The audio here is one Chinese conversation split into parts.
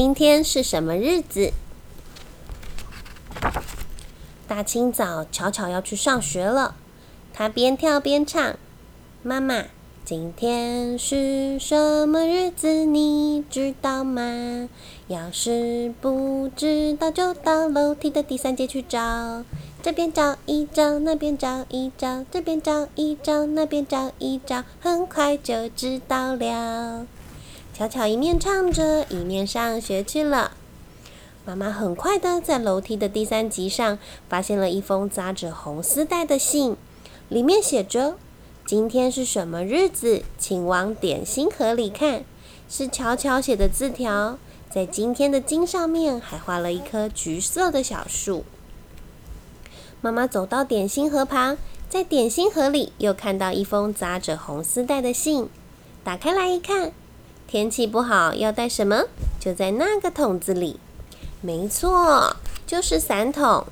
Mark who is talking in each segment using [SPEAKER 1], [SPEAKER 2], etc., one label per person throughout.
[SPEAKER 1] 今天是什么日子？大清早，巧巧要去上学了。她边跳边唱：“妈妈，今天是什么日子？你知道吗？要是不知道，就到楼梯的第三节去找。这边找一找，那边找一找，这边找一找，那边找一找，很快就知道了。”巧巧一面唱着，一面上学去了。妈妈很快的在楼梯的第三级上发现了一封扎着红丝带的信，里面写着：“今天是什么日子？请往点心盒里看。”是巧巧写的字条，在今天的金上面还画了一棵橘色的小树。妈妈走到点心盒旁，在点心盒里又看到一封扎着红丝带的信，打开来一看，天气不好要带什么？就在那个桶子里。没错，就是伞桶。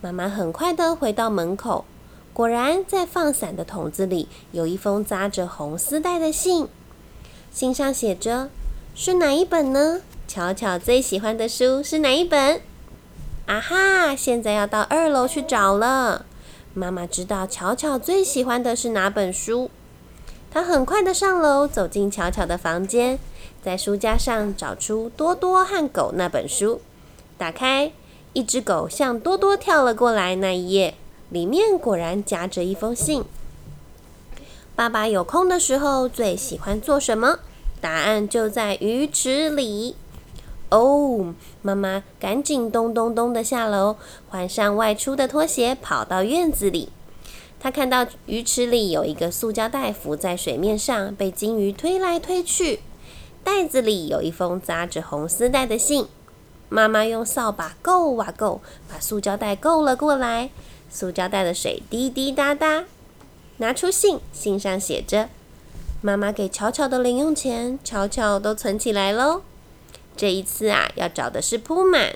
[SPEAKER 1] 妈妈很快的回到门口，果然在放伞的桶子里有一封扎着红丝带的信。信上写着：“是哪一本呢？巧巧最喜欢的书是哪一本？”啊哈！现在要到二楼去找了。妈妈知道巧巧最喜欢的是哪本书。他很快的上楼，走进巧巧的房间，在书架上找出《多多和狗》那本书。打开，一只狗向多多跳了过来。那一页里面果然夹着一封信。爸爸有空的时候最喜欢做什么？答案就在鱼池里。哦，妈妈赶紧咚咚咚的下楼，换上外出的拖鞋，跑到院子里。他看到鱼池里有一个塑胶袋浮在水面上，被金鱼推来推去。袋子里有一封扎着红丝带的信。妈妈用扫把够啊够，把塑胶袋够了过来。塑胶袋的水滴滴答答。拿出信，信上写着：“妈妈给巧巧的零用钱，巧巧都存起来喽。这一次啊，要找的是铺满。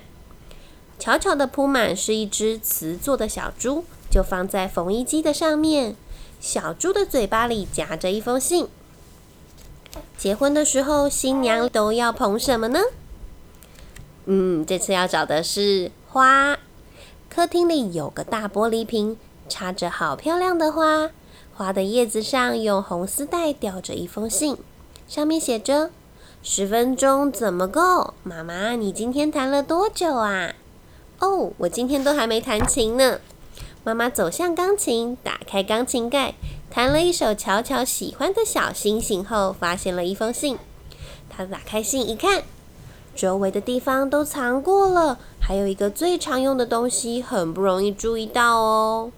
[SPEAKER 1] 巧巧的铺满是一只瓷做的小猪，就放在缝衣机的上面。小猪的嘴巴里夹着一封信。结婚的时候，新娘都要捧什么呢？”嗯，这次要找的是花。客厅里有个大玻璃瓶，插着好漂亮的花。花的叶子上用红丝带吊着一封信，上面写着：“十分钟怎么够？妈妈，你今天弹了多久啊？”哦，我今天都还没弹琴呢。妈妈走向钢琴，打开钢琴盖，弹了一首乔乔喜欢的小星星后，发现了一封信。她打开信一看。周围的地方都藏过了，还有一个最常用的东西，很不容易注意到哦。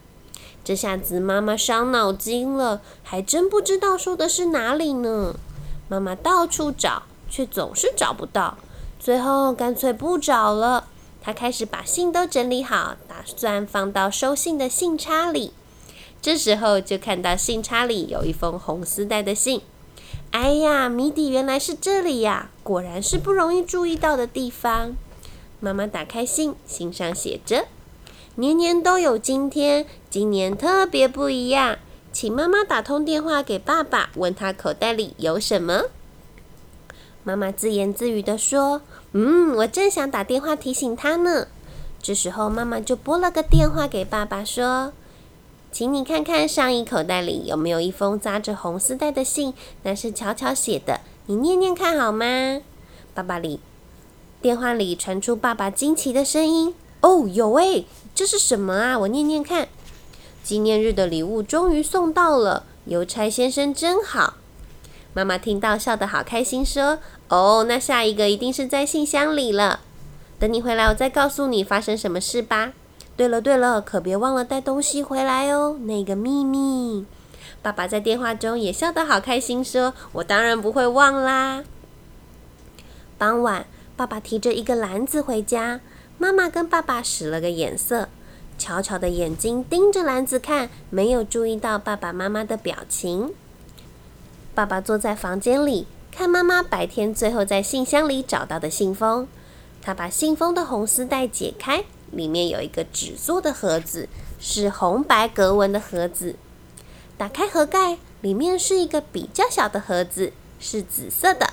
[SPEAKER 1] 这下子妈妈伤脑筋了，还真不知道说的是哪里呢。妈妈到处找，却总是找不到，最后干脆不找了。他开始把信都整理好，打算放到收信的信插里。这时候就看到信插里有一封红丝带的信。哎呀，谜底原来是这里呀！果然是不容易注意到的地方。妈妈打开信，信上写着：“年年都有今天，今年特别不一样，请妈妈打通电话给爸爸，问他口袋里有什么。”妈妈自言自语地说：“嗯，我正想打电话提醒他呢。”这时候，妈妈就拨了个电话给爸爸说。请你看看上衣口袋里有没有一封扎着红丝带的信，那是巧巧写的，你念念看好吗？爸爸里，电话里传出爸爸惊奇的声音：“哦，有诶，这是什么啊？我念念看。纪念日的礼物终于送到了，邮差先生真好。”妈妈听到笑得好开心，说：“哦，那下一个一定是在信箱里了。等你回来，我再告诉你发生什么事吧。”对了对了，可别忘了带东西回来哦，那个秘密。爸爸在电话中也笑得好开心，说：“我当然不会忘啦。”傍晚，爸爸提着一个篮子回家，妈妈跟爸爸使了个眼色，巧巧的眼睛盯着篮子看，没有注意到爸爸妈妈的表情。爸爸坐在房间里，看妈妈白天最后在信箱里找到的信封，他把信封的红丝带解开。里面有一个纸做的盒子，是红白格纹的盒子。打开盒盖，里面是一个比较小的盒子，是紫色的。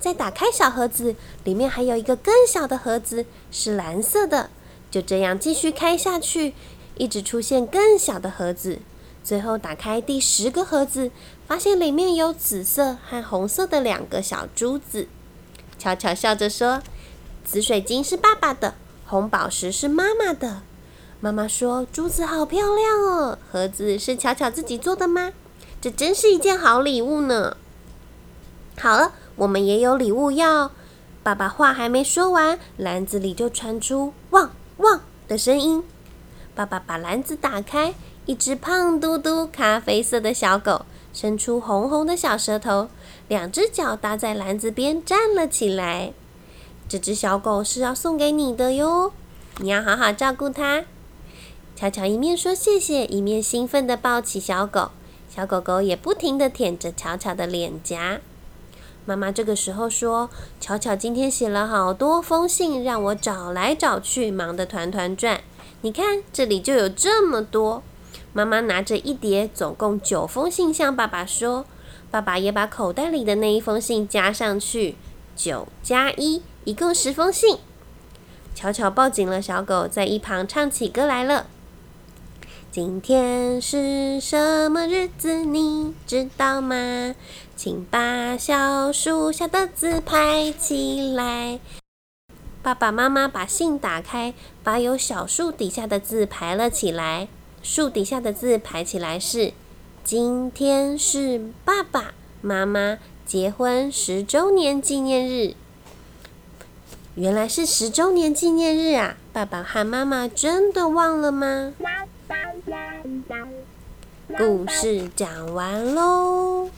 [SPEAKER 1] 再打开小盒子，里面还有一个更小的盒子，是蓝色的。就这样继续开下去，一直出现更小的盒子。最后打开第十个盒子，发现里面有紫色和红色的两个小珠子。巧巧笑着说：“紫水晶是爸爸的，红宝石是妈妈的。”妈妈说：“珠子好漂亮哦，盒子是巧巧自己做的吗？这真是一件好礼物呢。”好了，我们也有礼物要。爸爸话还没说完，篮子里就传出“汪汪”的声音。爸爸把篮子打开。一只胖嘟嘟、咖啡色的小狗伸出红红的小舌头，两只脚搭在篮子边站了起来。这只小狗是要送给你的哟，你要好好照顾它。巧巧一面说谢谢，一面兴奋地抱起小狗。小狗狗也不停地舔着巧巧的脸颊。妈妈这个时候说：“巧巧今天写了好多封信，让我找来找去，忙得团团转。你看，这里就有这么多。”妈妈拿着一叠，总共九封信，向爸爸说。爸爸也把口袋里的那一封信加上去，九加一，一共十封信。巧巧抱紧了小狗，在一旁唱起歌来了。今天是什么日子，你知道吗？请把小树下的字排起来。爸爸妈妈把信打开，把有小树底下的字排了起来。树底下的字排起来是：今天是爸爸妈妈结婚十周年纪念日。原来是十周年纪念日啊！爸爸和妈妈真的忘了吗？故事讲完喽。